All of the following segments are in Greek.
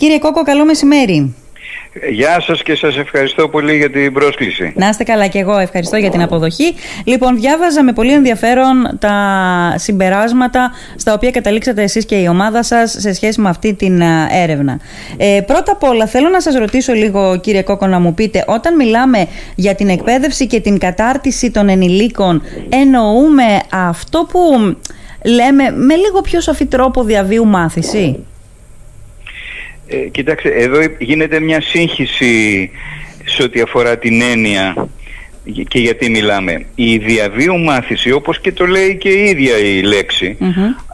Κύριε Κόκο, καλό μεσημέρι. Γεια σας και σας ευχαριστώ πολύ για την πρόσκληση. Να είστε καλά και εγώ ευχαριστώ για την αποδοχή. Λοιπόν, διάβαζα με πολύ ενδιαφέρον τα συμπεράσματα στα οποία καταλήξατε εσείς και η ομάδα σας σε σχέση με αυτή την έρευνα. Ε, πρώτα απ' όλα θέλω να σας ρωτήσω λίγο κύριε Κόκο να μου πείτε όταν μιλάμε για την εκπαίδευση και την κατάρτιση των ενηλίκων εννοούμε αυτό που λέμε με λίγο πιο σαφή τρόπο διαβίου μάθηση; Ε, κοιτάξτε, εδώ γίνεται μια σύγχυση σε ό,τι αφορά την έννοια και γιατί μιλάμε. Η διαβίου μάθηση, όπως και το λέει και η ίδια η λέξη,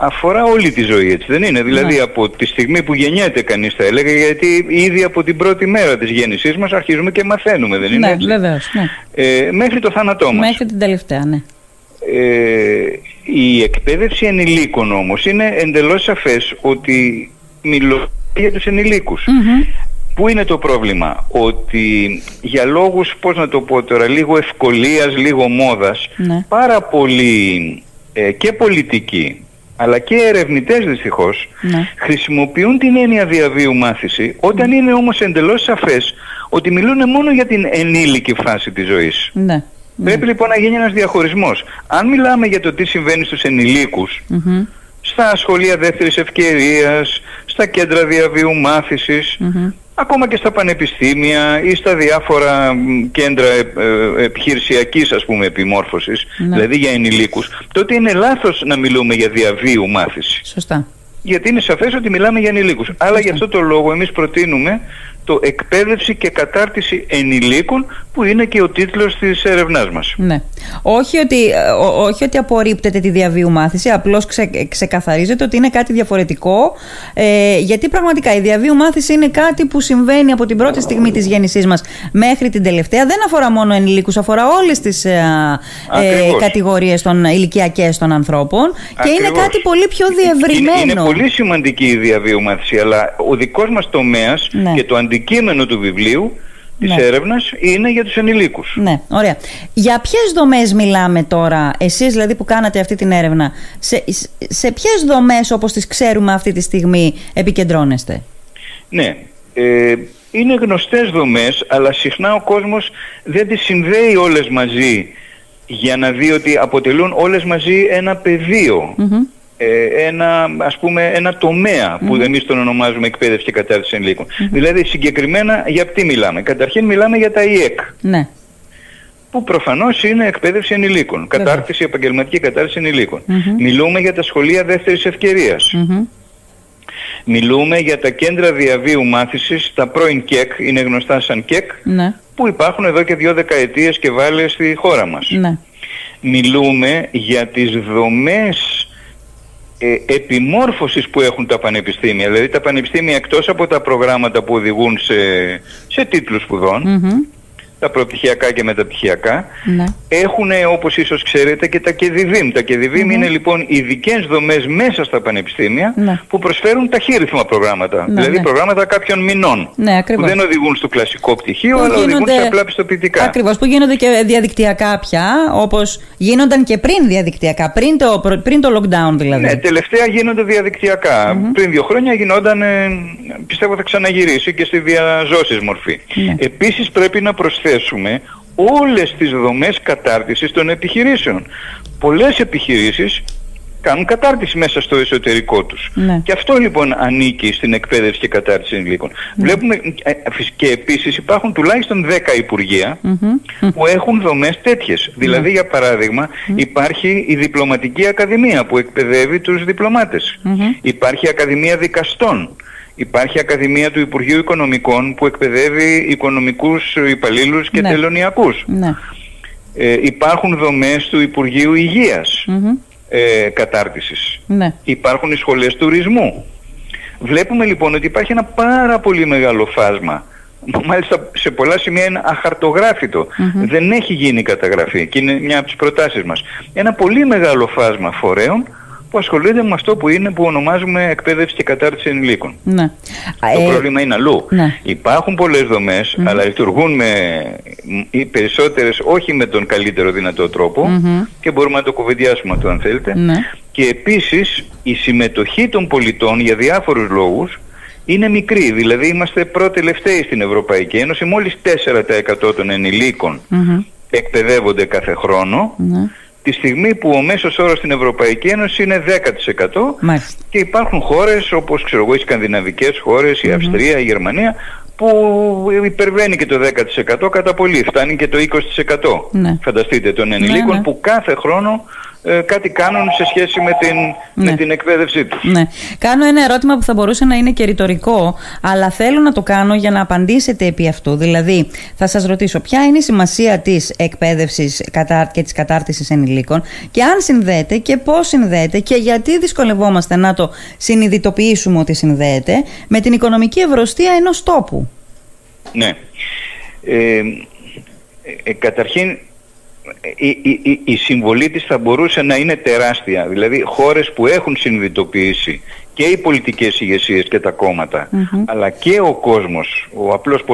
αφορά όλη τη ζωή, έτσι δεν είναι; Δηλαδή ναι. από τη στιγμή που γεννιέται κανείς θα έλεγα, γιατί ήδη από την πρώτη μέρα της γέννησής μας αρχίζουμε και μαθαίνουμε, δεν είναι; Ναι, έτσι. Βεβαίως, ναι. Ε, μέχρι το θάνατό μας. Μέχρι την τελευταία, ναι. Ε, η εκπαίδευση ενηλίκων όμως είναι εντελώς σαφές ότι μιλώ για τους ενηλικους Πού είναι το πρόβλημα, ότι για λόγους, πώς να το πω τώρα, λίγο ευκολίας, λίγο μόδας, ναι. πάρα πολλοί ε, και πολιτικοί, αλλά και ερευνητές δυστυχώς, ναι. χρησιμοποιούν την έννοια διαβίου μάθηση, όταν είναι όμως εντελώς σαφές ότι μιλούν μόνο για την ενήλικη φάση της ζωής. Ναι. Πρέπει λοιπόν να γίνει ένας διαχωρισμός. Αν μιλάμε για το τι συμβαίνει στους ενηλικους στα σχολεία δεύτερης ευκαιρίας, στα κέντρα διαβίου ακόμα και στα πανεπιστήμια ή στα διάφορα κέντρα ε, ε, επιχειρησιακής ας πούμε επιμόρφωσης, ναι. δηλαδή για ενηλίκους, τότε είναι λάθος να μιλούμε για διαβίου μάθηση. Σωστά. Γιατί είναι σαφές ότι μιλάμε για ενηλίκους. Αλλά για αυτό το λόγο εμείς προτείνουμε το εκπαίδευση και κατάρτιση ενηλίκων που είναι και ο τίτλος της έρευνάς μας. Ναι. Όχι ότι, ε, όχι ότι απορρίπτεται τη διαβίου μάθηση, απλώς ξε, ξεκαθαρίζεται ότι είναι κάτι διαφορετικό ε, γιατί πραγματικά η διαβίου μάθηση είναι κάτι που συμβαίνει από την πρώτη στιγμή της γέννησής μας μέχρι την τελευταία. Δεν αφορά μόνο ενηλίκους, αφορά όλες τις ε, ε, κατηγορίες των ηλικιακές των ανθρώπων και είναι κάτι πολύ πιο διευρυμένο. Είναι, είναι πολύ σημαντική η διαβίου μάθηση, αλλά ο δικός μας τομέας ναι. και το αντικείμενο του βιβλίου της ναι. έρευνας είναι για τους ενηλίκους. Ναι, ωραία. Για ποιες δομές μιλάμε τώρα, εσείς δηλαδή που κάνατε αυτή την έρευνα, σε, σε ποιες δομές όπως τις ξέρουμε αυτή τη στιγμή επικεντρώνεστε; Ναι, ε, είναι γνωστές δομές, αλλά συχνά ο κόσμος δεν τις συνδέει όλες μαζί για να δει ότι αποτελούν όλες μαζί ένα ε, ένα, ας πούμε, ένα τομέα που εμείς τον ονομάζουμε εκπαίδευση και κατάρτιση ενηλίκων. Δηλαδή συγκεκριμένα για τι μιλάμε. Καταρχήν μιλάμε για τα ΙΕΚ. Ναι. Που προφανώς είναι εκπαίδευση ενηλίκων. Κατάρτιση, επαγγελματική κατάρτιση ενηλίκων. Μιλούμε για τα σχολεία δεύτερης ευκαιρίας. Μιλούμε για τα κέντρα διαβίου μάθησης, τα πρώην ΚΕΚ, είναι γνωστά σαν ΚΕΚ, ναι. που υπάρχουν εδώ και δύο δεκαετίες και βάλε στη χώρα μας. Ναι. Μιλούμε για τις δομές ε, επιμόρφωσης που έχουν τα πανεπιστήμια. Δηλαδή τα πανεπιστήμια εκτός από τα προγράμματα που οδηγούν σε, σε τίτλους τα προπτυχιακά και μεταπτυχιακά, ναι. έχουν όπως ίσως ξέρετε και τα ΚΕΔΙΒΙΜ. Τα ΚΕΔΙΒΙΜ είναι λοιπόν ειδικές δομές μέσα στα πανεπιστήμια ναι. που προσφέρουν ταχύρυθμα προγράμματα. Ναι, δηλαδή ναι. προγράμματα κάποιων μηνών. Ναι, που δεν οδηγούν στο κλασικό πτυχίο, αλλά γίνονται... οδηγούν σε απλά πιστοποιητικά. Ακριβώς, που γίνονται και διαδικτυακά πια, όπως γίνονταν και πριν διαδικτυακά, πριν το, πριν το lockdown δηλαδή. Ναι, τελευταία γίνονται Πριν δύο χρόνια γινόταν, ε, πιστεύω θα ξαναγυρίσει και στη διαζώσης μορφή. Ναι. Επίσης πρέπει να προσθέσουμε θέσουμε όλες τις δομές κατάρτισης των επιχειρήσεων. Πολλές επιχειρήσεις κάνουν κατάρτιση μέσα στο εσωτερικό τους. Ναι. Και αυτό λοιπόν ανήκει στην εκπαίδευση και κατάρτιση ενηλίκων. Ναι. Βλέπουμε ε, και επίσης υπάρχουν τουλάχιστον 10 υπουργεια που έχουν δομές τέτοιες. Δηλαδή για παράδειγμα υπάρχει η Διπλωματική Ακαδημία που εκπαιδεύει τους διπλωμάτες. Υπάρχει Ακαδημία Δικαστών Υπάρχει Ακαδημία του Υπουργείου Οικονομικών που εκπαιδεύει οικονομικούς υπαλλήλους και ναι. τελωνιακούς. Ναι. Ε, υπάρχουν δομές του Υπουργείου ε, κατάρτισης. Ναι. Υπάρχουν οι σχολές τουρισμού. Βλέπουμε λοιπόν ότι υπάρχει ένα πάρα πολύ μεγάλο φάσμα. Μάλιστα σε πολλά σημεία είναι Δεν έχει γίνει καταγραφή και είναι μια από τις προτάσεις μας. Ένα πολύ μεγάλο φάσμα φορέων που ασχολείται με αυτό που είναι που ονομάζουμε εκπαίδευση και κατάρτιση ενηλίκων. Ναι. Το ε, πρόβλημα είναι αλλού. Ναι. Υπάρχουν πολλές αλλά λειτουργούν με οι περισσότερες όχι με τον καλύτερο δυνατό και μπορούμε να το κουβεντιάσουμε αυτό αν θέλετε. Ναι. Και επίσης η συμμετοχή των πολιτών για διάφορους λόγους είναι μικρή. Δηλαδή είμαστε πρώτοι-τελευταίοι στην Ευρωπαϊκή Ένωση. Μόλις 4% των ενηλίκων εκπαιδεύονται κάθε χρόνο. Ναι. Τη στιγμή που ο μέσος όρος στην Ευρωπαϊκή Ένωση είναι 10% και υπάρχουν χώρες όπως ξέρω εγώ οι σκανδιναβικές χώρες, η Αυστρία, η Γερμανία που υπερβαίνει και το 10% κατά πολύ, φτάνει και το 20% ναι. φανταστείτε των ενηλίκων ναι, ναι. που κάθε χρόνο ε, κάτι κάνουν σε σχέση με την, με ναι. την εκπαίδευσή τους. Ναι. Κάνω ένα ερώτημα που θα μπορούσε να είναι και ρητορικό, αλλά θέλω να το κάνω για να απαντήσετε επί αυτού. Δηλαδή, θα σας ρωτήσω ποια είναι η σημασία της εκπαίδευσης και της κατάρτισης ενηλίκων και αν συνδέεται και πώς συνδέεται και γιατί δυσκολευόμαστε να το συνειδητοποιήσουμε ότι συνδέεται με την οικονομική ευρωστία ενός τόπου. Ναι. Ε, ε, καταρχήν η, η, η, συμβολή της θα μπορούσε να είναι τεράστια. Δηλαδή χώρες που έχουν συνειδητοποιήσει και οι πολιτικές ηγεσίες και τα κόμματα αλλά και ο κόσμος, ο απλός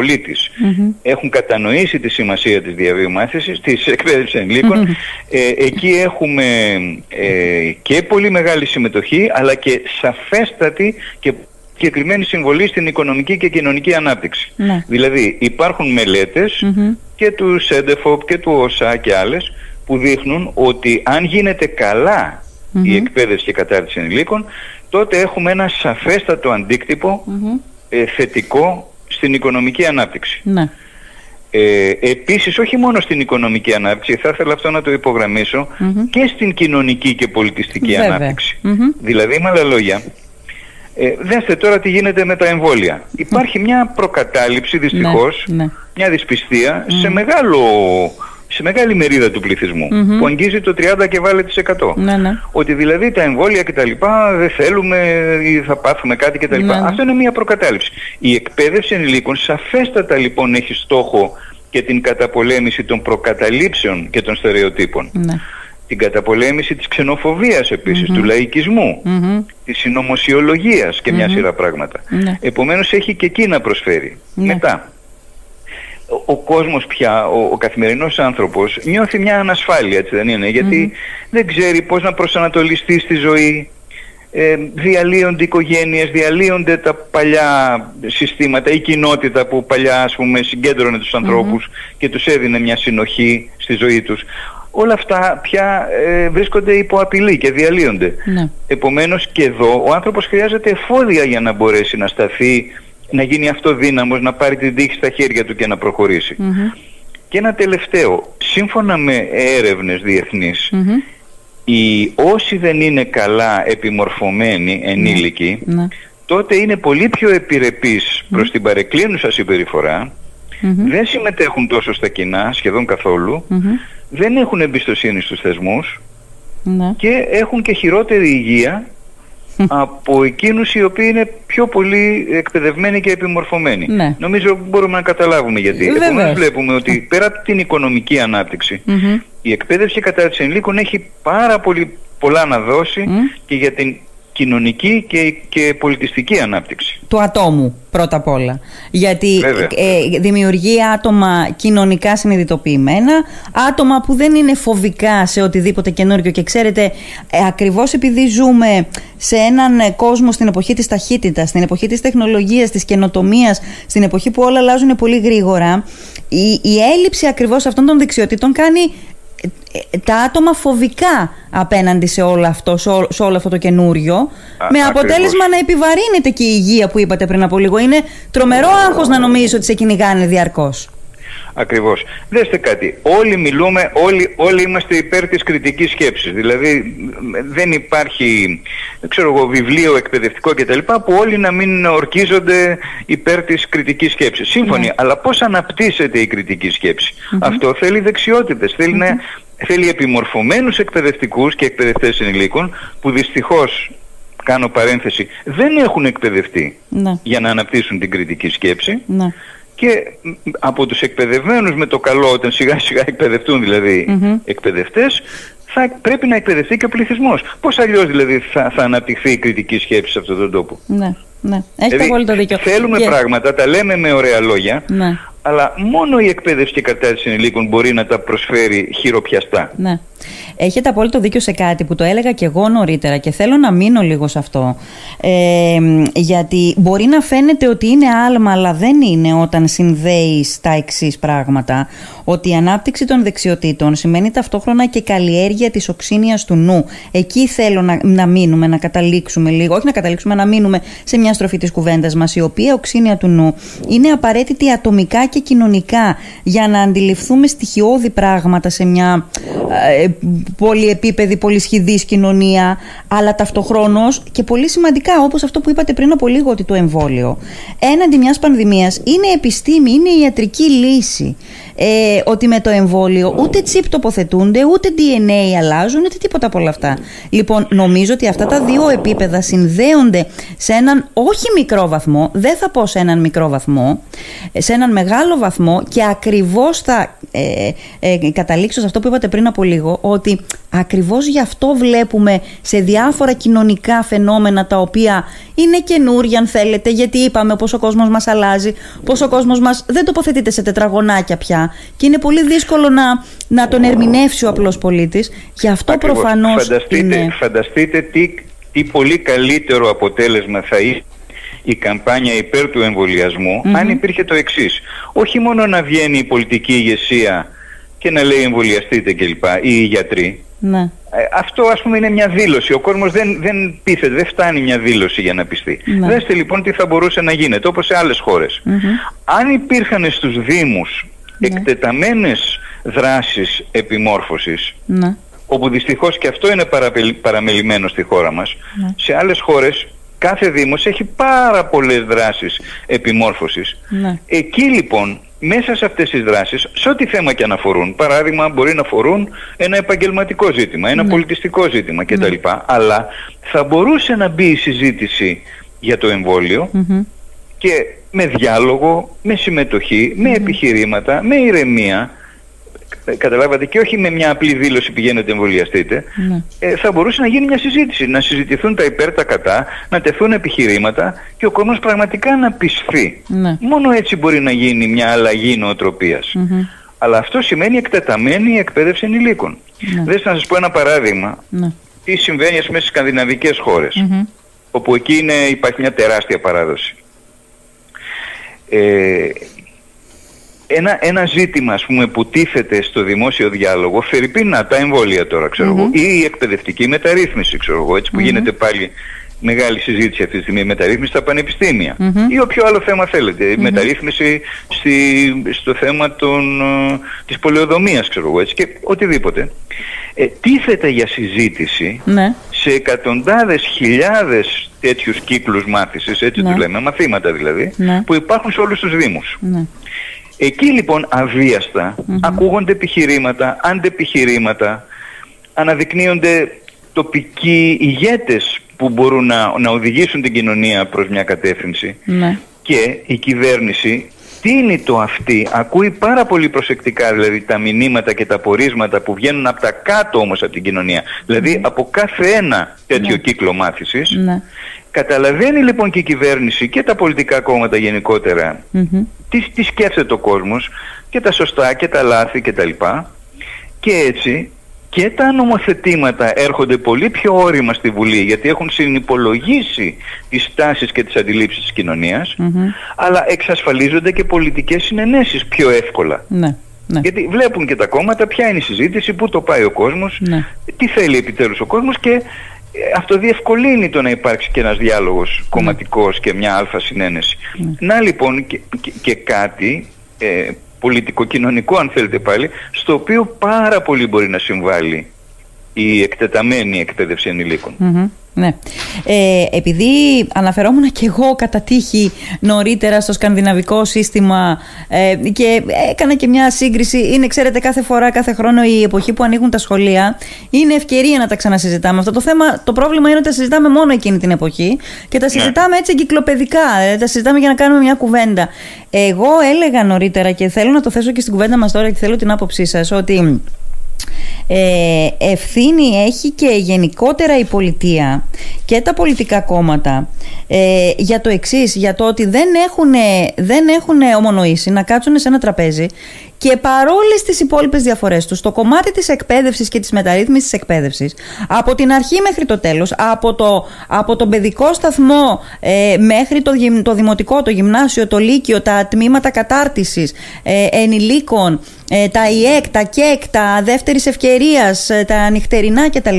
έχουν κατανοήσει τη σημασία της διαβίου μάθησης, της εκπαίδευσης ενηλίκων. Ε, εκεί έχουμε ε, και πολύ μεγάλη συμμετοχή αλλά και σαφέστατη και συγκεκριμένη συμβολή στην οικονομική και κοινωνική ανάπτυξη. Ναι. Δηλαδή υπάρχουν και του ΣΕΝΤΕΦΟΠ και του ΟΣΑ και άλλες που δείχνουν ότι αν γίνεται η εκπαίδευση και κατάρτιση ενηλίκων τότε έχουμε ένα σαφέστατο ε, θετικό στην οικονομική ανάπτυξη. Ναι. Ε, επίσης όχι μόνο στην οικονομική ανάπτυξη, θα ήθελα αυτό να το υπογραμμισω και στην κοινωνική και πολιτιστική Δηλαδή με άλλα λόγια, ε, δέστε τώρα τι γίνεται με τα εμβόλια. Υπάρχει μια προκατάληψη δυστυχώς, ναι, ναι. μια δυσπιστία σε, μεγάλο, σε μεγάλη μερίδα του πληθυσμού που αγγίζει το 30 και βάλε της 100. Ναι, ναι. Ότι δηλαδή τα εμβόλια κτλ. δεν θέλουμε ή θα πάθουμε κάτι κτλ. Ναι, Αυτό είναι μια προκατάληψη. Η εκπαίδευση ενηλίκων σαφέστατα λοιπόν έχει στόχο και την καταπολέμηση των προκαταλήψεων και των στερεοτύπων την καταπολέμηση της ξενοφοβίας του λαϊκισμού, mm-hmm. της συνωμοσιολογίας και μιας σειρά πράγματα. Ναι. Επομένως έχει και εκεί να προσφέρει. Ναι. Μετά, ο, ο κόσμος πια, ο, ο καθημερινός άνθρωπος νιώθει μια ανασφάλεια, έτσι δεν είναι, γιατί δεν ξέρει πώς να προσανατολιστεί στη ζωή, ε, διαλύονται οικογένειες, διαλύονται τα παλιά συστήματα, η κοινότητα που παλιά ας πούμε συγκέντρωνε τους ανθρώπους και τους έδινε μια συνοχή στη ζωή τους όλα αυτά πια ε, βρίσκονται υπό απειλή και διαλύονται. Ναι. Επομένως και εδώ ο άνθρωπος χρειάζεται εφόδια για να μπορέσει να σταθεί, να γίνει αυτοδύναμος, να πάρει την τύχη στα χέρια του και να προχωρήσει. Και ένα τελευταίο, σύμφωνα με έρευνες οι όσοι δεν είναι καλά επιμορφωμένοι ενήλικοι, ναι. τότε είναι πολύ πιο επιρρεπείς προς την παρεκκλίνουσα συμπεριφορά, δεν συμμετέχουν τόσο στα κοινά, σχεδόν δεν έχουν εμπιστοσύνη στους θεσμούς ναι. και έχουν και χειρότερη υγεία από εκείνους οι οποίοι είναι πιο πολύ εκπαιδευμένοι και επιμορφωμένοι. Ναι. Νομίζω μπορούμε να καταλάβουμε γιατί. Επομένως βλέπουμε ότι πέρα από την οικονομική η εκπαίδευση κατά της ενηλίκων έχει πάρα πολύ πολλά να δώσει και για την κοινωνική και, και πολιτιστική ανάπτυξη. Του ατόμου πρώτα απ' όλα. Γιατί ε, δημιουργεί άτομα κοινωνικά συνειδητοποιημένα, άτομα που δεν είναι φοβικά σε οτιδήποτε καινούργιο και ξέρετε ε, ακριβώς επειδή ζούμε σε έναν ε, κόσμο στην εποχή της ταχύτητας, στην εποχή της τεχνολογίας, της καινοτομίας, στην εποχή που όλα αλλάζουν πολύ γρήγορα, η, η έλλειψη ακριβώς αυτών των δεξιοτήτων κάνει τα άτομα φοβικά απέναντι σε όλο αυτό, σε όλο αυτό το καινούριο, με αποτέλεσμα να επιβαρύνεται και η υγεία που είπατε πριν από λίγο. Είναι τρομερό άγχος να νομίζεις ότι σε κυνηγάνε διαρκώς. Ακριβώς. Δέστε κάτι. Όλοι μιλούμε, όλοι, όλοι είμαστε υπέρ της κριτικής σκέψης. Δηλαδή δεν υπάρχει ξέρω εγώ, βιβλίο εκπαιδευτικό κτλ. που όλοι να μην ορκίζονται υπέρ της κριτικής σκέψης. Σύμφωνοι. Ναι. Αλλά πώς αναπτύσσεται η κριτική Αυτό θέλει δεξιότητες. να, θέλει επιμορφωμένους εκπαιδευτικούς και εκπαιδευτές ενηλίκων που δυστυχώς κάνω παρένθεση, δεν έχουν εκπαιδευτεί ναι. για να αναπτύσσουν την κριτική σκέψη. Ναι και από τους εκπαιδευμένους με το καλό όταν σιγά σιγά εκπαιδευτούν δηλαδή mm-hmm. εκπαιδευτές θα πρέπει να εκπαιδευτεί και ο πληθυσμός. Πώς αλλιώς δηλαδή θα, θα αναπτυχθεί η κριτική σκέψη σε αυτόν τον τόπο; Ναι, ναι. Έχετε δηλαδή, πολύ το δίκιο. Θέλουμε πράγματα, τα λέμε με ωραία λόγια, ναι. αλλά μόνο η εκπαίδευση και κατάρτιση ενηλίκων μπορεί να τα προσφέρει χειροπιαστά. Ναι. Έχετε απόλυτο δίκιο σε κάτι που το έλεγα και εγώ νωρίτερα και θέλω να μείνω λίγο σε αυτό. Ε, γιατί μπορεί να φαίνεται ότι είναι άλμα, αλλά δεν είναι όταν συνδέεις τα εξής πράγματα. Ότι η ανάπτυξη των δεξιοτήτων σημαίνει ταυτόχρονα και καλλιέργεια της οξύνια του νου. Εκεί θέλω να, να μείνουμε, να καταλήξουμε λίγο. Όχι να καταλήξουμε, να μείνουμε σε μια στροφή της κουβέντας μας, η οποία οξύνια του νου είναι απαραίτητη ατομικά και κοινωνικά για να αντιληφθούμε στοιχειώδη πράγματα σε μια ε, πολυεπίπεδη, πολυσχηδής κοινωνία, αλλά ταυτοχρόνως και πολύ σημαντικά, όπως αυτό που είπατε πριν από λίγο, ότι το εμβόλιο έναντι μιας πανδημίας είναι επιστήμη, είναι ιατρική λύση ε, ότι με το εμβόλιο ούτε τσίπ τοποθετούνται, ούτε DNA αλλάζουν, ούτε τίποτα από όλα αυτά. Λοιπόν, νομίζω ότι αυτά τα δύο επίπεδα συνδέονται σε έναν όχι μικρό βαθμό, δεν θα πω σε έναν μικρό βαθμό, σε έναν μεγάλο βαθμό και ακριβώς θα ε, ε, καταλήξω σε αυτό που είπατε πριν από λίγο, ότι ακριβώς γι' αυτό βλέπουμε σε διάφορα κοινωνικά φαινόμενα τα οποία είναι καινούργια αν θέλετε, γιατί είπαμε πως ο κόσμος μας αλλάζει, πως ο κόσμος μας δεν τοποθετείται σε τετραγωνάκια πια και είναι πολύ δύσκολο να, να τον ερμηνεύσει ο απλός πολίτης. Γι' αυτό Ακριβώς. προφανώς φανταστείτε, είναι... Φανταστείτε τι, τι πολύ καλύτερο αποτέλεσμα θα είχε η καμπάνια υπέρ του εμβολιασμου αν υπήρχε το εξής. Όχι μόνο να βγαίνει η πολιτική ηγεσία και να λέει εμβολιαστείτε κλπ. ή οι γιατροί. Ναι. Ε, αυτό ας πούμε είναι μια δήλωση. Ο κόσμος δεν, δεν πείθεται, δεν φτάνει μια δήλωση για να πιστεί. Ναι. Δέστε λοιπόν τι θα μπορούσε να γίνεται, όπως σε άλλες Αν υπήρχαν στους Δήμους ναι. εκτεταμένες δράσεις επιμόρφωσης ναι. όπου δυστυχώς και αυτό είναι παραμελημένο στη χώρα μας ναι. σε άλλες χώρες κάθε δήμος έχει πάρα πολλές δράσεις επιμόρφωσης. Ναι. εκεί λοιπόν μέσα σε αυτές τις δράσεις, σε ό,τι θέμα και αναφορούν, παράδειγμα μπορεί να αφορούν ένα επαγγελματικό ζήτημα, ένα πολιτιστικό ζήτημα κτλ. Αλλά θα μπορούσε να μπει η συζήτηση για το εμβόλιο και με διάλογο, με συμμετοχή, με επιχειρήματα, με ηρεμία, ε, καταλάβατε, και όχι με μια απλή δήλωση πηγαίνετε εμβολιαστείτε, ναι. ε, θα μπορούσε να γίνει μια συζήτηση, να συζητηθούν τα υπέρ, τα κατά, να τεθούν επιχειρήματα και ο κόσμος πραγματικά να πισθεί. Ναι. Μόνο έτσι μπορεί να γίνει μια αλλαγή Αλλά αυτό σημαίνει εκτεταμένη εκπαίδευση ενηλίκων. Ναι. Δέστε να σας πω ένα παράδειγμα. Ναι. Τι συμβαίνει μέσα στις σκανδιναβικές όπου εκεί είναι, υπάρχει μια τεράστια παράδοση. Ε, ένα, ένα ζήτημα ας πούμε, που τίθεται στο δημόσιο διάλογο, φερειπεί να τα εμβόλια τώρα, ξέρω εγώ, ή η εκπαιδευτική μεταρρύθμιση, ξέρω εγώ, έτσι που γίνεται πάλι μεγάλη συζήτηση αυτή τη στιγμή, η μεταρρύθμιση στα πανεπιστήμια ή όποιο άλλο θέμα θέλετε, η μεταρρύθμιση στη, στο θέμα των, ε, της πολεοδομίας, ξέρω εγώ, έτσι και οτιδήποτε. Ε, τίθεται για συζήτηση ναι. σε εκατοντάδες χιλιάδες τέτοιους κύκλους μάθησης, έτσι ναι. τους λέμε, μαθήματα δηλαδή, ναι. που υπάρχουν σε όλους τους Δήμους. Ναι. Εκεί λοιπόν ακούγονται επιχειρήματα, αντεπιχειρήματα, αναδεικνύονται τοπικοί ηγέτες που μπορούν να, να οδηγήσουν την κοινωνία προς μια κατεύθυνση ναι. και η κυβέρνηση τίνει το αυτή, ακούει πάρα πολύ προσεκτικά δηλαδή τα μηνύματα και τα πορίσματα που βγαίνουν από τα κάτω όμως από την κοινωνία, δηλαδή από κάθε ένα τέτοιο ναι. κύκλο μάθησης ναι. Καταλαβαίνει λοιπόν και η κυβέρνηση και τα πολιτικά κόμματα τι, τι σκέφτεται ο κόσμος και τα σωστά και τα λάθη και τα λοιπά και έτσι και τα νομοθετήματα έρχονται πολύ πιο όρημα στη Βουλή γιατί έχουν συνυπολογίσει τις τάσεις και τις αντιλήψεις της κοινωνιας αλλά εξασφαλίζονται και πολιτικές συνενέσεις πιο εύκολα. Ναι. Ναι. Γιατί βλέπουν και τα κόμματα ποια είναι η συζήτηση, πού το πάει ο κόσμος, ναι. τι θέλει επιτέλους ο κόσμος και αυτό διευκολύνει το να υπάρξει και ένας διάλογος ναι. κομματικός και μια αλφα συνένεση. Ναι. Να λοιπόν και, κάτι ε, πολιτικο-κοινωνικό αν θέλετε πάλι, στο οποίο πάρα πολύ μπορεί να συμβάλλει η εκτεταμένη εκπαίδευση ναι. Ε, επειδή αναφερόμουν και εγώ κατά τύχη νωρίτερα στο σκανδιναβικό σύστημα ε, και έκανα και μια σύγκριση, είναι ξέρετε κάθε φορά, κάθε χρόνο η εποχή που ανοίγουν τα σχολεία, είναι ευκαιρία να τα ξανασυζητάμε. Αυτό το θέμα, το πρόβλημα είναι ότι τα συζητάμε μόνο εκείνη την εποχή και τα ναι. συζητάμε έτσι εγκυκλοπαιδικά, δηλαδή τα συζητάμε για να κάνουμε μια κουβέντα. Εγώ έλεγα νωρίτερα και θέλω να το θέσω και στην κουβέντα μας τώρα και θέλω την άποψή σας ότι ε, ευθύνη έχει και γενικότερα η πολιτεία και τα πολιτικά κόμματα ε, για το εξής, για το ότι δεν έχουν, δεν έχουν ομονοήσει να κάτσουν σε ένα τραπέζι Και παρόλες τις υπόλοιπες διαφορές τους, το κομμάτι της εκπαίδευσης και της μεταρρύθμισης της εκπαίδευσης, από την αρχή μέχρι το τέλος, από, το, από τον παιδικό σταθμό ε, μέχρι το, το δημοτικό, το γυμνάσιο, το λύκειο, τα τμήματα κατάρτισης ε, ενηλίκων, ε, τα ΙΕΚ, τα ΚΕΚ, τα δεύτερης ευκαιρίας, ε, τα νυχτερινά κτλ.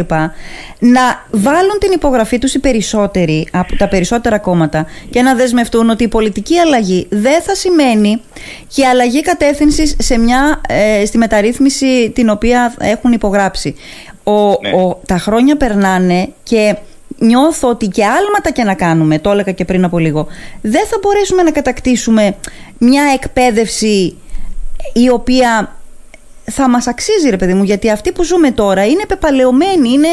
Να βάλουν την υπογραφή τους οι περισσότεροι από τα περισσότερα κόμματα και να δεσμευτούν ότι η πολιτική αλλαγή δεν θα σημαίνει και αλλαγή κατεύθυνσης σε μια, ε, στη μεταρρύθμιση την οποία έχουν υπογράψει. Ο, ναι. ο, τα χρόνια περνάνε και νιώθω ότι και άλματα και να κάνουμε, το έλεγα και πριν από λίγο, δεν θα μπορέσουμε να κατακτήσουμε μια εκπαίδευση η οποία θα μας αξίζει ρε παιδί μου γιατί αυτοί που ζούμε τώρα είναι πεπαλαιωμένοι, είναι,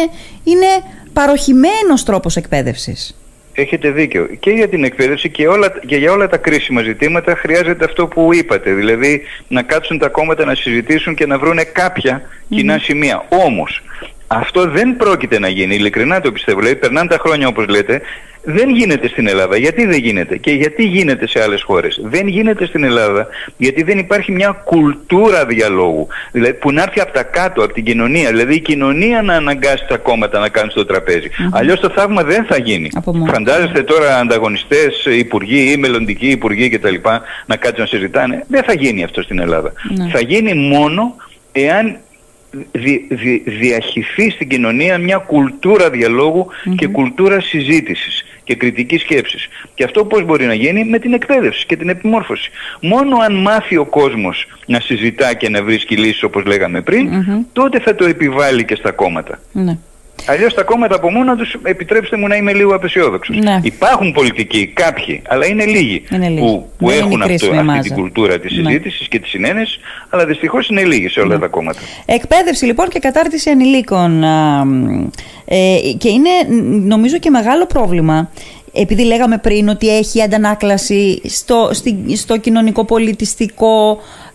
είναι παροχημένος τρόπος εκπαίδευσης. Έχετε δίκιο. Και για την εκπαίδευση και, όλα, και για όλα τα κρίσιμα ζητήματα χρειάζεται αυτό που είπατε. Δηλαδή να κάτσουν τα κόμματα να συζητήσουν και να βρουν κάποια κοινά σημεία. Όμως αυτό δεν πρόκειται να γίνει. Ειλικρινά το πιστεύω. Δηλαδή περνάνε τα χρόνια όπως λέτε δεν γίνεται στην Ελλάδα. Γιατί δεν γίνεται και γιατί γίνεται σε άλλες χώρες; Δεν γίνεται στην Ελλάδα γιατί δεν υπάρχει μια κουλτούρα διαλόγου. Δηλαδή που να έρθει από τα κάτω, από την κοινωνία. Δηλαδή η κοινωνία να αναγκάσει τα κόμματα να κάνουν στο τραπέζι. Mm-hmm. Αλλιώς το θαύμα δεν θα γίνει. Φαντάζεστε τώρα ανταγωνιστές, υπουργοί ή μελλοντικοί υπουργοί κτλ. να κάτσουν να συζητάνε. Δεν θα γίνει αυτό στην ελλαδα ναι. Θα γίνει μόνο εάν δι, δι, διαχυθεί στην κοινωνία μια κουλτούρα και κουλτούρα συζήτησης και κριτικής σκέψης. Και αυτό πώς μπορεί να γίνει; Με την εκπαίδευση και την επιμόρφωση. Μόνο αν μάθει ο κόσμος να συζητά και να βρίσκει λύσεις όπως λέγαμε πριν, τότε θα το επιβάλλει και στα κόμματα. Ναι. Αλλιώς τα κόμματα από μόνα τους, επιτρέψτε μου να είμαι λίγο απεσιόδοξος. Ναι. Υπάρχουν πολιτικοί, κάποιοι, αλλά είναι λίγοι, που, που έχουν αυτό, αυτή την κουλτούρα της ναι. συζήτησης και της συνένεσης, αλλά δυστυχώς είναι λίγοι σε όλα ναι. τα κόμματα. Εκπαίδευση λοιπόν και κατάρτιση ανηλίκων. Ε, και είναι νομίζω και μεγάλο πρόβλημα επειδή λέγαμε πριν ότι έχει αντανάκλαση στο, στο κοινωνικό-πολιτιστικό ε,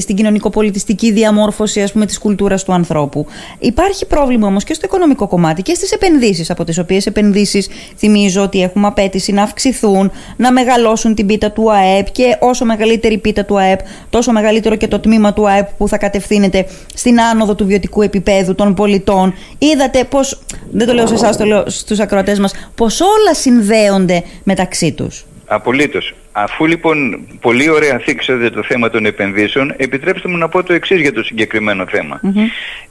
στην κοινωνικοπολιτιστική διαμόρφωση ας πούμε, της κουλτούρας του ανθρώπου. Υπάρχει πρόβλημα όμως και στο οικονομικό κομμάτι και στις επενδύσεις, από τις οποίες επενδύσεις θυμίζω ότι έχουμε απέτηση να αυξηθούν, να μεγαλώσουν την πίτα του ΑΕΠ και όσο μεγαλύτερη η πίτα του ΑΕΠ, τόσο μεγαλύτερο και το τμήμα του ΑΕΠ που θα κατευθύνεται στην άνοδο του βιωτικού επίπεδου των πολιτών. Είδατε πώς, δεν το λέω σε εσάς, το λέω στους ακροατές μας, πώς όλα συνδέονται μεταξύ τους. Απολύτως. Αφού λοιπόν πολύ ωραία θίξατε το θέμα των επενδύσεων, επιτρέψτε μου να πω το εξής για το συγκεκριμένο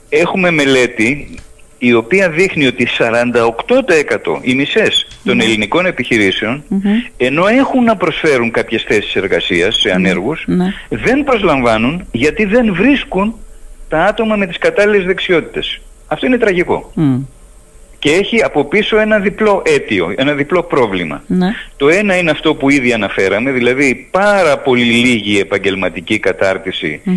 Έχουμε μελέτη η οποία δείχνει ότι 48% οι μισές των ελληνικών ενώ έχουν να προσφέρουν κάποιες θέσεις εργασίας σε ανεργους δεν προσλαμβάνουν γιατί δεν βρίσκουν τα άτομα με τις κατάλληλες δεξιότητες. Αυτό είναι τραγικό και έχει από πίσω ένα διπλό αίτιο, ένα διπλό πρόβλημα. Ναι. Το ένα είναι αυτό που ήδη αναφέραμε, δηλαδή πάρα πολύ λίγη επαγγελματική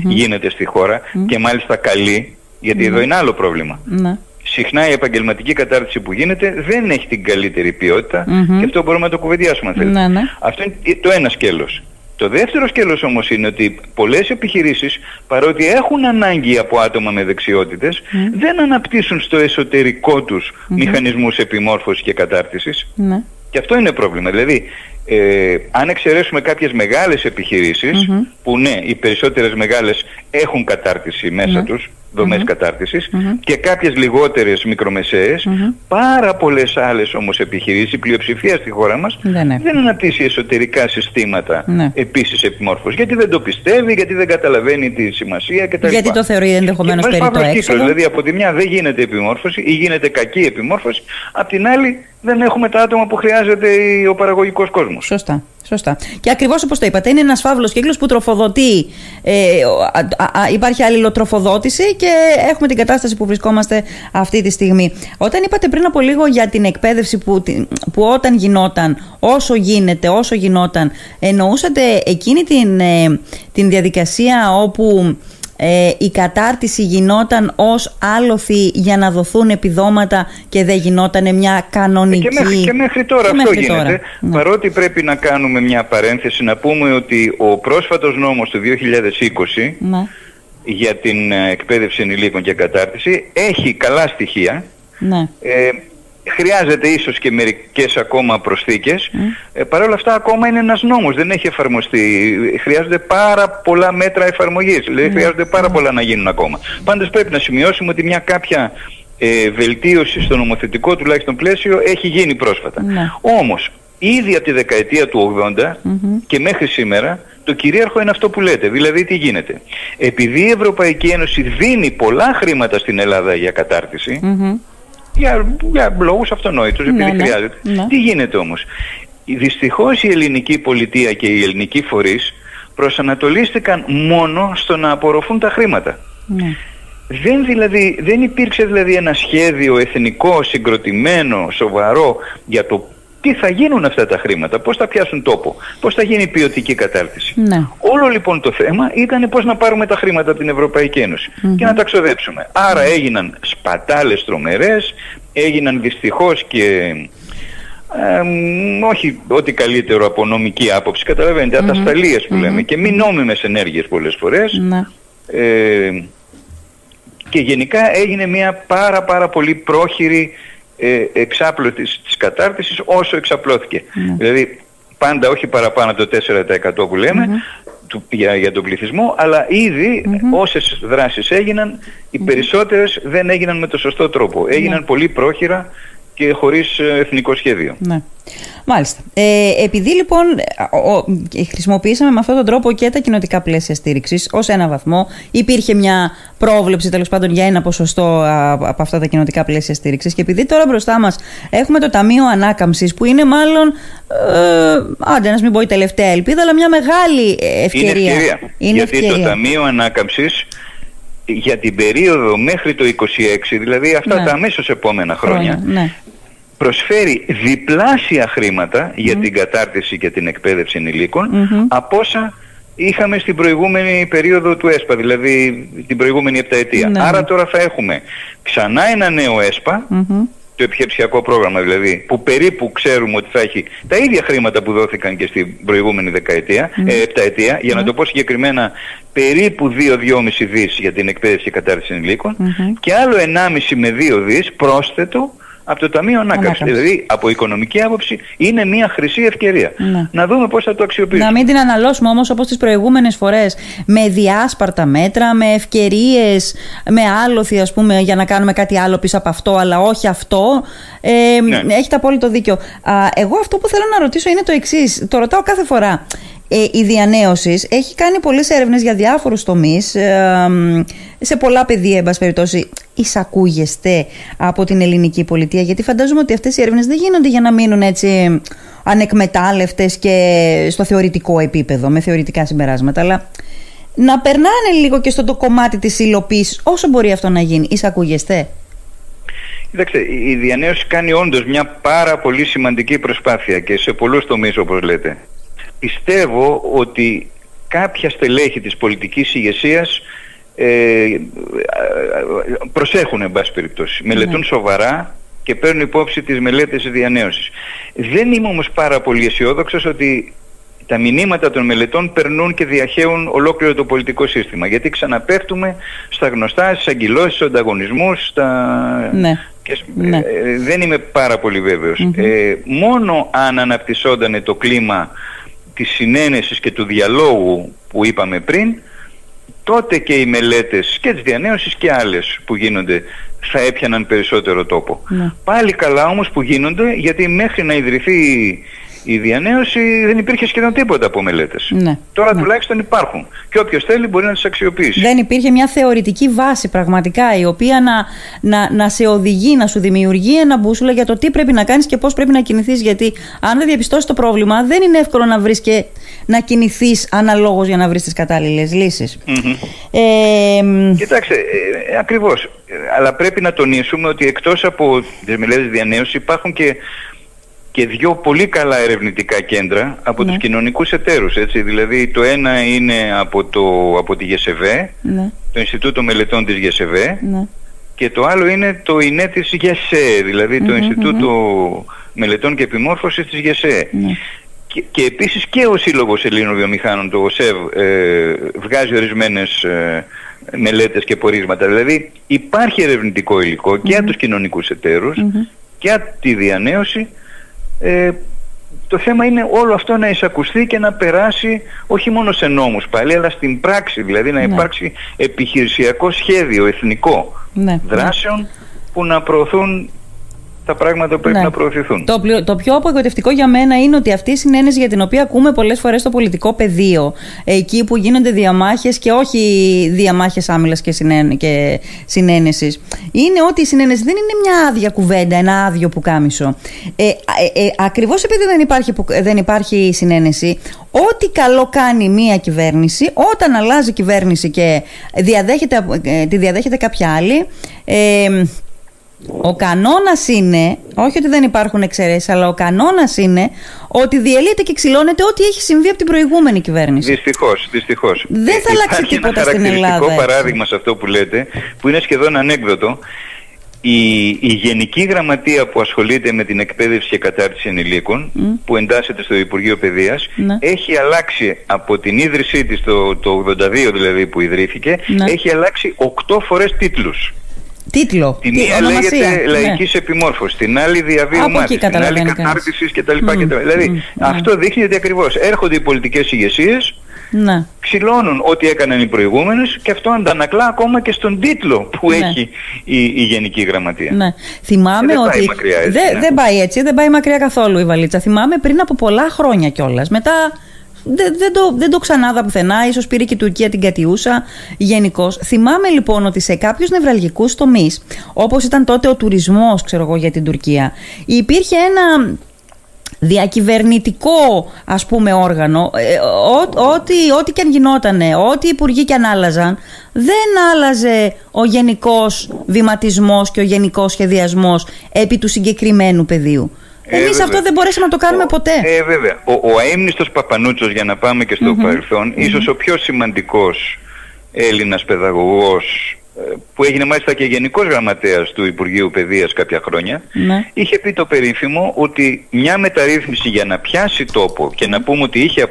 γίνεται στη χώρα και μάλιστα καλή, γιατί εδώ είναι άλλο πρόβλημα. Ναι. Συχνά η επαγγελματική κατάρτιση που γίνεται δεν έχει την καλύτερη ποιότητα και αυτό μπορούμε να το κουβεντιάσουμε αν θέλετε. Ναι, αυτό είναι το ένα σκέλος. Το δεύτερο σκέλος όμως είναι ότι πολλές επιχειρήσεις παρότι έχουν ανάγκη από άτομα με δεξιότητες δεν αναπτύσσουν στο εσωτερικό τους mm-hmm. μηχανισμούς επιμόρφωσης και κατάρτισης. Ναι. Και αυτό είναι πρόβλημα. Δηλαδή, ε, αν εξαιρέσουμε κάποιες μεγάλες που ναι, οι περισσότερες μεγάλες έχουν κατάρτιση μέσα ναι. τους, δομές κατάρτισης και κάποιες λιγότερες μικρομεσαίες, πάρα πολλές άλλες όμως επιχειρήσεις, η πλειοψηφία στη χώρα μας ναι, ναι. δεν αναπτύσσει εσωτερικά συστήματα ναι. επίσης επιμόρφωσης. Γιατί δεν το πιστεύει, γιατί δεν καταλαβαίνει τη σημασία κτλ. Γιατί το θεωρεί ενδεχομένως περί το έξοδο. Δηλαδή από τη μια δεν γίνεται επιμόρφωση ή γίνεται κακή επιμόρφωση, απ' την άλλη δεν έχουμε τα άτομα που χρειάζεται ο παραγωγικός κόσμος. Σωστά. Σωστά. Και ακριβώς όπως το είπατε, είναι ένας φαύλος κύκλος που τροφοδοτεί. Ε, υπάρχει αλληλοτροφοδότηση και έχουμε την κατάσταση που βρισκόμαστε αυτή τη στιγμή. Όταν είπατε πριν από λίγο για την εκπαίδευση που, που όταν γινόταν, όσο γίνεται, όσο γινόταν, εννοούσατε εκείνη την, ε, την διαδικασία όπου ε, η κατάρτιση γινόταν ως άλοθη για να δοθούν επιδόματα και δεν γινόταν μια κανονική... Και μέχρι, και μέχρι τώρα αυτό γίνεται. Ναι. Παρότι πρέπει να κάνουμε μια παρένθεση να πούμε ότι ο πρόσφατος νόμος του 2020 ναι. για την ε, εκπαίδευση ενηλίκων και κατάρτιση έχει καλά στοιχεία. Ναι. Ε, χρειάζεται ίσως και μερικές ακόμα προσθήκες. Ε, Παρ' όλα αυτά ακόμα είναι ένας νόμος, δεν έχει εφαρμοστεί. Χρειάζονται πάρα πολλά μέτρα εφαρμογής, δηλαδή χρειάζονται πάρα πολλά να γίνουν ακόμα. Πάντως πρέπει να σημειώσουμε ότι μια κάποια ε, βελτίωση στο νομοθετικό τουλάχιστον πλαίσιο έχει γίνει πρόσφατα. Ναι. Όμως, ήδη από τη δεκαετία του 80 και μέχρι σήμερα το κυρίαρχο είναι αυτό που λέτε. Δηλαδή τι γίνεται; Επειδή η Ευρωπαϊκή Ένωση δίνει πολλά χρήματα στην Ελλάδα για κατάρτιση, για, για λόγους αυτονόητους, Ναι, επειδή ναι. χρειάζεται. Ναι. Τι γίνεται όμως; Δυστυχώς η ελληνική πολιτεία και οι ελληνικοί φορείς προσανατολίστηκαν μόνο στο να απορροφούν τα χρήματα. Ναι. Δεν, δηλαδή, δεν υπήρξε δηλαδή ένα σχέδιο εθνικό, συγκροτημένο, σοβαρό για το τι θα γίνουν αυτά τα χρήματα, πώς θα πιάσουν τόπο, πώς θα γίνει η ποιοτική κατάρτιση. Ναι. Όλο λοιπόν το θέμα ήταν πώς να πάρουμε τα χρήματα από την Ευρωπαϊκή Ένωση και να τα ξοδέψουμε. Άρα έγιναν σπατάλες τρομερές, έγιναν δυστυχώς και ε, μ, όχι ό,τι καλύτερο από νομική άποψη, καταλαβαίνετε, ατασταλίες που λέμε και μη νόμιμες ενέργειες πολλές φορές. Ναι. Ε, και γενικά έγινε μια πάρα πάρα πολύ πρόχειρη ε, εξάπλωση της, της κατάρτισης όσο εξαπλώθηκε. Δηλαδή πάντα όχι παραπάνω από το 4% που λέμε του, για, για τον πληθυσμό, αλλά ήδη όσες δράσεις έγιναν, οι περισσότερες δεν έγιναν με το σωστό τρόπο. Έγιναν πολύ πρόχειρα και χωρίς ε, εθνικό σχέδιο. Ναι. Μάλιστα. Ε, επειδή λοιπόν ο, ο- χρησιμοποιήσαμε με αυτόν τον τρόπο και τα κοινοτικά πλαίσια στήριξης ως ένα βαθμό, υπήρχε μια πρόβλεψη τέλος πάντων για ένα ποσοστό α, από αυτά τα κοινοτικά πλαίσια στήριξης. Και επειδή τώρα μπροστά μας έχουμε το Ταμείο Ανάκαμψης, που είναι μάλλον. Ε, άντε, να μην πω η τελευταία ελπίδα, αλλά μια μεγάλη ευκαιρία. Είναι ευκαιρία. Είναι γιατί ευκαιρία. το Ταμείο Ανάκαμψης για την περίοδο μέχρι το 26, δηλαδή αυτά Ναι. τα αμέσως επόμενα χρόνια, Ναι. Προσφέρει διπλάσια χρήματα για την κατάρτιση και την εκπαίδευση ενηλίκων από όσα είχαμε στην προηγούμενη περίοδο του ΕΣΠΑ, δηλαδή την προηγούμενη επταετία. Ναι, Άρα ναι. τώρα θα έχουμε ξανά ένα νέο ΕΣΠΑ, Μμμ. το επιχειρησιακό πρόγραμμα δηλαδή, που περίπου ξέρουμε ότι θα έχει τα ίδια χρήματα που δόθηκαν και στην προηγούμενη δεκαετία, ε, επταετία, για να το πω συγκεκριμένα περίπου 2-2,5 δις για την εκπαίδευση και κατάρτιση ενηλίκων και άλλο 1,5 με 2 δις πρόσθετο από το Ταμείο Ανάκαμψη. Ανάκαμψης. Δηλαδή από οικονομική άποψη είναι μια χρυσή ευκαιρία. Ναι. Να δούμε πώς θα το αξιοποιήσουμε. Να μην την αναλώσουμε όμως όπως τις προηγούμενες φορές με διάσπαρτα μέτρα, με ευκαιρίες, με άλοθη ας πούμε για να κάνουμε κάτι άλλο πίσω από αυτό αλλά όχι αυτό. Ε, Ναι. Έχετε απόλυτο δίκιο. Α, εγώ αυτό που θέλω να ρωτήσω είναι το εξής. Το ρωτάω κάθε φορά. Ε, η Διανέωσης έχει κάνει πολλές έρευνες για διάφορους τομείς ε, μ, σε πολλά πεδία, εν πάση περιπτώσει. Εισακούγεστε από την ελληνική πολιτεία, γιατί φαντάζομαι ότι αυτές οι έρευνες δεν γίνονται για να μείνουν έτσι ανεκμετάλλευτες και στο θεωρητικό επίπεδο, με θεωρητικά συμπεράσματα, αλλά να περνάνε λίγο και στο το κομμάτι της υλοποίησης, όσο μπορεί αυτό να γίνει. Εισακούγεστε; Κοιτάξτε, η διανέωση κάνει όντως μια πάρα πολύ σημαντική προσπάθεια και σε πολλούς τομείς όπως λέτε. Πιστεύω ότι κάποια στελέχη της πολιτικής ηγεσίας ε, προσέχουν εν πάση περιπτώσει. Μελετούν σοβαρά και παίρνουν υπόψη τις μελέτες της διανέωσης. Δεν είμαι όμως πάρα πολύ αισιόδοξος ότι τα μηνύματα των μελετών περνούν και διαχέουν ολόκληρο το πολιτικό σύστημα. Γιατί ξαναπέφτουμε στα γνωστά, στις αγκυλώσεις, στους ανταγωνισμούς, στα... Ναι. Και, σ- Ναι. ε, δεν είμαι πάρα πολύ βέβαιος. Ε, μόνο αν αναπτυσσόταν το κλίμα της συνένεσης και του διαλόγου που είπαμε πριν, τότε και οι μελέτες και της διανέωσης και άλλες που γίνονται θα έπιαναν περισσότερο τόπο. Ναι. Πάλι καλά όμως που γίνονται γιατί μέχρι να ιδρυθεί η διανέωση δεν υπήρχε σχεδόν τίποτα από μελέτες. Ναι. Τώρα Ναι. τουλάχιστον υπάρχουν και όποιος θέλει μπορεί να τις αξιοποιήσει. Δεν υπήρχε μια θεωρητική βάση πραγματικά η οποία να, να, να σε οδηγεί, να σου δημιουργεί ένα μπούσουλα για το τι πρέπει να κάνεις και πώς πρέπει να κινηθείς γιατί αν δεν διαπιστώσεις το πρόβλημα δεν είναι εύκολο να βρεις και να κινηθείς αναλόγως για να βρεις τις κατάλληλες λύσεις. Μμμ. Ε, μ, Κοιτάξτε, ε, ακριβώς. Ε, Αλλά πρέπει να τονίσουμε ότι εκτός από τις μελέτες διανέωσης υπάρχουν και, και δύο πολύ καλά ερευνητικά κέντρα από Ναι. τους κοινωνικούς εταίρους. Έτσι. Δηλαδή το ένα είναι από, το, από τη ΓΕΣΕΒΕ, ναι, το Ινστιτούτο Μελετών της ΓΕΣΕΒΕ ναι. και το άλλο είναι το ΙΝΕ της ΓΕΣΕ, δηλαδή το Ινστιτούτο Μελετών και Επιμόρφωσης της ΓΕΣΕ. Ναι. Και, και επίσης και ο Σύλλογος Ελλήνων Βιομηχάνων, το ΟΣΕΒ, ε, βγάζει ορισμένες ε, μελέτες και πορίσματα. Δηλαδή υπάρχει ερευνητικό υλικό και από τους κοινωνικούς εταίρους για τη διανέωση ε, το θέμα είναι όλο αυτό να εισακουστεί και να περάσει όχι μόνο σε νόμους πάλι, αλλά στην πράξη, δηλαδή να ναι. υπάρξει επιχειρησιακό σχέδιο εθνικό ναι. δράσεων που να προωθούν τα πράγματα που πρέπει ναι. να προωθηθούν. Το, το πιο απογοητευτικό για μένα είναι ότι αυτή η συνένεση για την οποία ακούμε πολλές φορές στο πολιτικό πεδίο, εκεί που γίνονται διαμάχες και όχι διαμάχες άμυλας και, συνέν, και συνένεσης, είναι ότι η συνένεση δεν είναι μια άδεια κουβέντα, ένα άδειο που κάμισο. Ε, ε, ε, Ακριβώς επειδή δεν υπάρχει, δεν υπάρχει συνένεση, ό,τι καλό κάνει μία κυβέρνηση, όταν αλλάζει κυβέρνηση και διαδέχεται, ε, τη διαδέχεται κάποια άλλη. Ε, ο κανόνας είναι, όχι ότι δεν υπάρχουν εξαιρέσεις, αλλά ο κανόνας είναι ότι διελύεται και ξυλώνεται ό,τι έχει συμβεί από την προηγούμενη κυβέρνηση. Δυστυχώς, δυστυχώς. Δεν θα αλλάξει τίποτα στην Ελλάδα. Ένα παράδειγμα σε αυτό που λέτε, που είναι σχεδόν ανέκδοτο. Η, η Γενική Γραμματεία που ασχολείται με την εκπαίδευση και κατάρτιση ενηλίκων, που εντάσσεται στο Υπουργείο Παιδείας, ναι. έχει αλλάξει από την ίδρυσή της το, το 82 δηλαδή που ιδρύθηκε, ναι. έχει αλλάξει 8 φορές τίτλους. Τίτλο. Την μία λέγεται ναι. λαϊκής επιμόρφωσης, την άλλη διαβίου μάθησης, την άλλη κατάρτισης κτλ. Mm. Δηλαδή mm. αυτό δείχνει ότι ακριβώς έρχονται οι πολιτικές ηγεσίες, ναι. ξυλώνουν ό,τι έκαναν οι προηγούμενες και αυτό αντανακλά ακόμα και στον τίτλο που ναι. έχει η, η Γενική Γραμματεία. Ναι. Θυμάμαι δεν ότι. Πάει μακριά, έτσι, δεν, ναι. δεν πάει έτσι, δεν πάει μακριά καθόλου η βαλίτσα. Θυμάμαι πριν από πολλά χρόνια κιόλας. Μετά δεν, δεν, το, δεν το ξανάδα πουθενά, ίσως πήρε και η Τουρκία την κατιούσα γενικώ. Θυμάμαι λοιπόν ότι σε κάποιους νευραλγικούς τομείς, όπως ήταν τότε ο τουρισμός, ξέρω εγώ, για την Τουρκία, υπήρχε ένα διακυβερνητικό ας πούμε όργανο ε, ό,τι, ό,τι και αν γινότανε ό,τι υπουργοί και αν άλλαζαν δεν άλλαζε ο γενικός βηματισμός και ο γενικός σχεδιασμός επί του συγκεκριμένου πεδίου ε, Εμεί αυτό δεν μπορέσαμε να το κάνουμε ποτέ. Ε, βέβαια. Ο, ο αείμνηστος Παπανούτσος, για να πάμε και στο παρελθόν, ίσως ο πιο σημαντικός Έλληνας παιδαγωγός που έγινε μάλιστα και γενικός γραμματέας του Υπουργείου Παιδείας κάποια χρόνια, ναι. είχε πει το περίφημο ότι μια μεταρρύθμιση για να πιάσει τόπο και να πούμε ότι είχε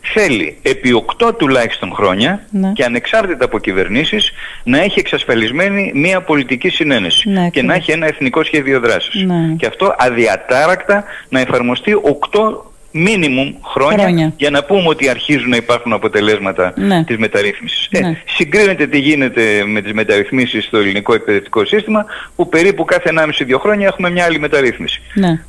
θέλει επί 8 τουλάχιστον χρόνια ναι. και ανεξάρτητα από κυβερνήσεις να έχει εξασφαλισμένη μια πολιτική συνένεση ναι, και να έχει ένα εθνικό σχέδιο δράσης. Και αυτό αδιατάρακτα να εφαρμοστεί 8 μίνιμουμ χρόνια, για να πούμε ότι αρχίζουν να υπάρχουν αποτελέσματα ναι. της μεταρρύθμισης. Ε, ναι. συγκρίνεται τι γίνεται με τις μεταρρυθμίσεις στο ελληνικό εκπαιδευτικό σύστημα που περίπου κάθε 1,5-2 χρόνια έχουμε μια άλλη μεταρρύθμιση. Ναι.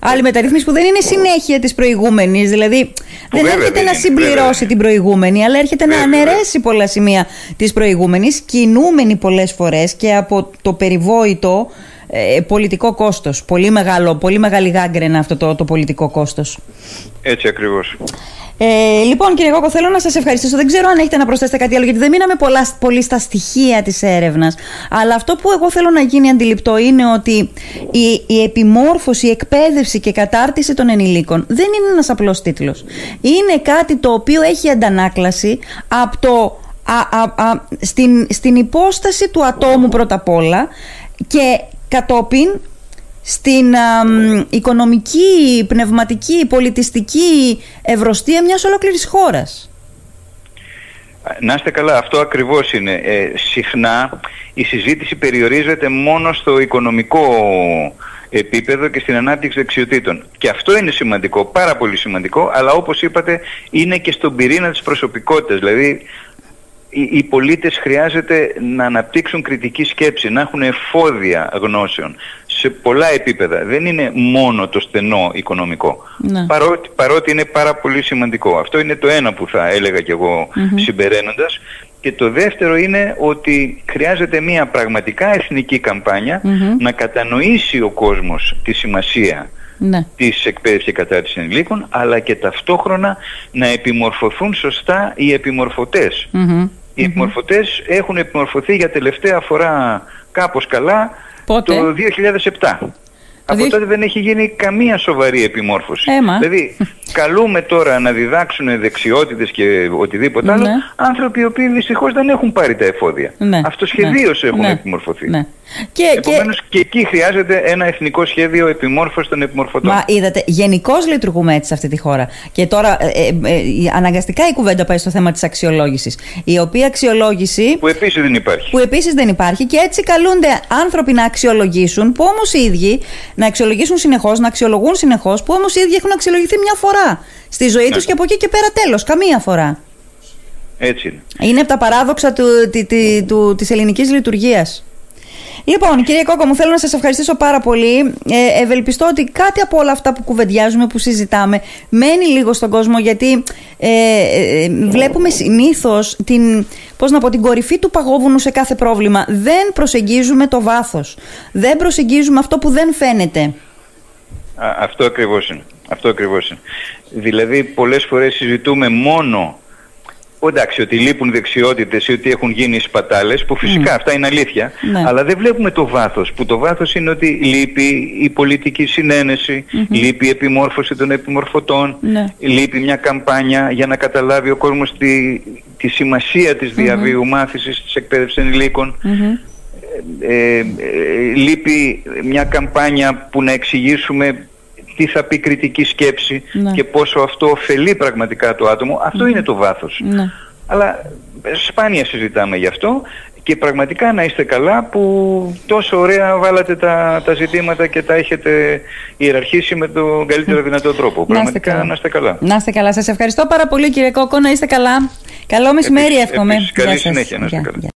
Άλλη μεταρρύθμιση που δεν είναι συνέχεια της προηγούμενης, δηλαδή δεν έρχεται να συμπληρώσει την προηγούμενη, αλλά έρχεται να αναιρέσει πολλά σημεία της προηγούμενης, κινούμενη πολλές φορές και από το περιβόητο ε, πολιτικό κόστος. Πολύ, μεγάλο, πολύ μεγάλη γάγκρενα αυτό το, το πολιτικό κόστος. Έτσι ακριβώς. Ε, λοιπόν, κύριε Γόκο, θέλω να σας ευχαριστήσω. Δεν ξέρω αν έχετε να προσθέσετε κάτι άλλο, γιατί δεν μείναμε πολλά, πολύ στα στοιχεία της έρευνας. Αλλά αυτό που εγώ θέλω να γίνει αντιληπτό είναι ότι η, η επιμόρφωση, η εκπαίδευση και κατάρτιση των ενηλίκων δεν είναι ένας απλός τίτλος. Είναι κάτι το οποίο έχει αντανάκλαση από το, α, α, στην, στην υπόσταση του ατόμου πρώτα απ' όλα και κατόπιν στην οικονομική, πνευματική, πολιτιστική ευρωστία μιας ολόκληρης χώρας. Να είστε καλά, αυτό ακριβώς είναι. Ε, συχνά η συζήτηση περιορίζεται μόνο στο οικονομικό επίπεδο και στην ανάπτυξη δεξιοτήτων. Και αυτό είναι σημαντικό, πάρα πολύ σημαντικό, αλλά όπως είπατε είναι και στον πυρήνα της προσωπικότητας. Δηλαδή οι πολίτες χρειάζεται να αναπτύξουν κριτική σκέψη, να έχουν εφόδια γνώσεων σε πολλά επίπεδα. Δεν είναι μόνο το στενό οικονομικό. Ναι. Παρότι, παρότι είναι πάρα πολύ σημαντικό. Αυτό είναι το ένα που θα έλεγα κι εγώ mm συμπεραίνοντας. Και το δεύτερο είναι ότι χρειάζεται μια πραγματικά εθνική να κατανοήσει ο κόσμος τη σημασία ναι. της εκπαίδευσης και κατάρτισης ενηλίκων αλλά και ταυτόχρονα να επιμορφωθούν σωστά οι επιμορφωτές. Οι επιμορφωτές έχουν επιμορφωθεί για τελευταία φορά κάπως καλά το 2007. Από τότε δεν έχει γίνει καμία σοβαρή επιμόρφωση. Έμα. Δηλαδή, καλούμε τώρα να διδάξουν δεξιότητες και οτιδήποτε άλλο Ναι. άνθρωποι οι οποίοι δυστυχώς δεν έχουν πάρει τα εφόδια. Ναι. Αυτοσχεδίως Ναι. έχουν Ναι. επιμορφωθεί. Ναι. Και, και, Επομένως και... εκεί χρειάζεται ένα εθνικό σχέδιο επιμόρφωσης των επιμορφωτών. Μα είδατε, γενικώς λειτουργούμε έτσι σε αυτή τη χώρα. Και τώρα ε, ε, ε, η- αναγκαστικά η κουβέντα πάει στο θέμα της αξιολόγησης. Η οποία αξιολόγηση. Που επίσης δεν υπάρχει. Που επίσης δεν υπάρχει και έτσι καλούνται άνθρωποι να αξιολογήσουν, που όμως οι ίδιοι να αξιολογήσουν συνεχώς, να αξιολογούν συνεχώς, που όμως οι ίδιοι έχουν αξιολογηθεί μια φορά στη ζωή τους και από εκεί και πέρα τέλος. Καμία φορά. Έτσι είναι. Είναι από τα παράδοξα του, τη, τη, του, της ελληνικής λειτουργίας. Λοιπόν, κύριε Κόκο, μου θέλω να σας ευχαριστήσω πάρα πολύ. Ε, ευελπιστώ ότι κάτι από όλα αυτά που κουβεντιάζουμε, που συζητάμε, μένει λίγο στον κόσμο, γιατί ε, ε, βλέπουμε συνήθως την, πώς να πω, την κορυφή του παγόβουνου σε κάθε πρόβλημα. Δεν προσεγγίζουμε το βάθος. Δεν προσεγγίζουμε αυτό που δεν φαίνεται. Α, αυτό ακριβώς είναι. Αυτό ακριβώς είναι. Δηλαδή πολλές φορές συζητούμε μόνο εντάξει ότι λείπουν δεξιότητες ή ότι έχουν γίνει σπατάλες που φυσικά αυτά είναι αλήθεια Ναι. αλλά δεν βλέπουμε το βάθος που το βάθος είναι ότι λείπει η πολιτική συνένεση, λείπει η επιμόρφωση των επιμορφωτών Ναι. λείπει μια καμπάνια για να καταλάβει ο κόσμος τη, τη σημασία της διαβίου μάθησης της εκπαίδευσης ενηλίκων Μμμ. ε, ε, λείπει μια καμπάνια που να εξηγήσουμε τι θα πει κριτική σκέψη Ναι. και πόσο αυτό ωφελεί πραγματικά το άτομο. Αυτό είναι το βάθος. Ναι. Αλλά ε, σπάνια συζητάμε γι' αυτό και πραγματικά να είστε καλά που τόσο ωραία βάλατε τα, τα ζητήματα και τα έχετε ιεραρχήσει με τον καλύτερο δυνατό τρόπο. Να είστε Πραγματικά καλά. να είστε καλά. Να είστε καλά. Σας ευχαριστώ πάρα πολύ κύριε Κόκο. Να είστε καλά. Καλό μεσημέρι Επίσης, εύχομαι. επίσης, καλή Γεια σας. συνέχεια. Να είστε Γεια, καλά. γεια.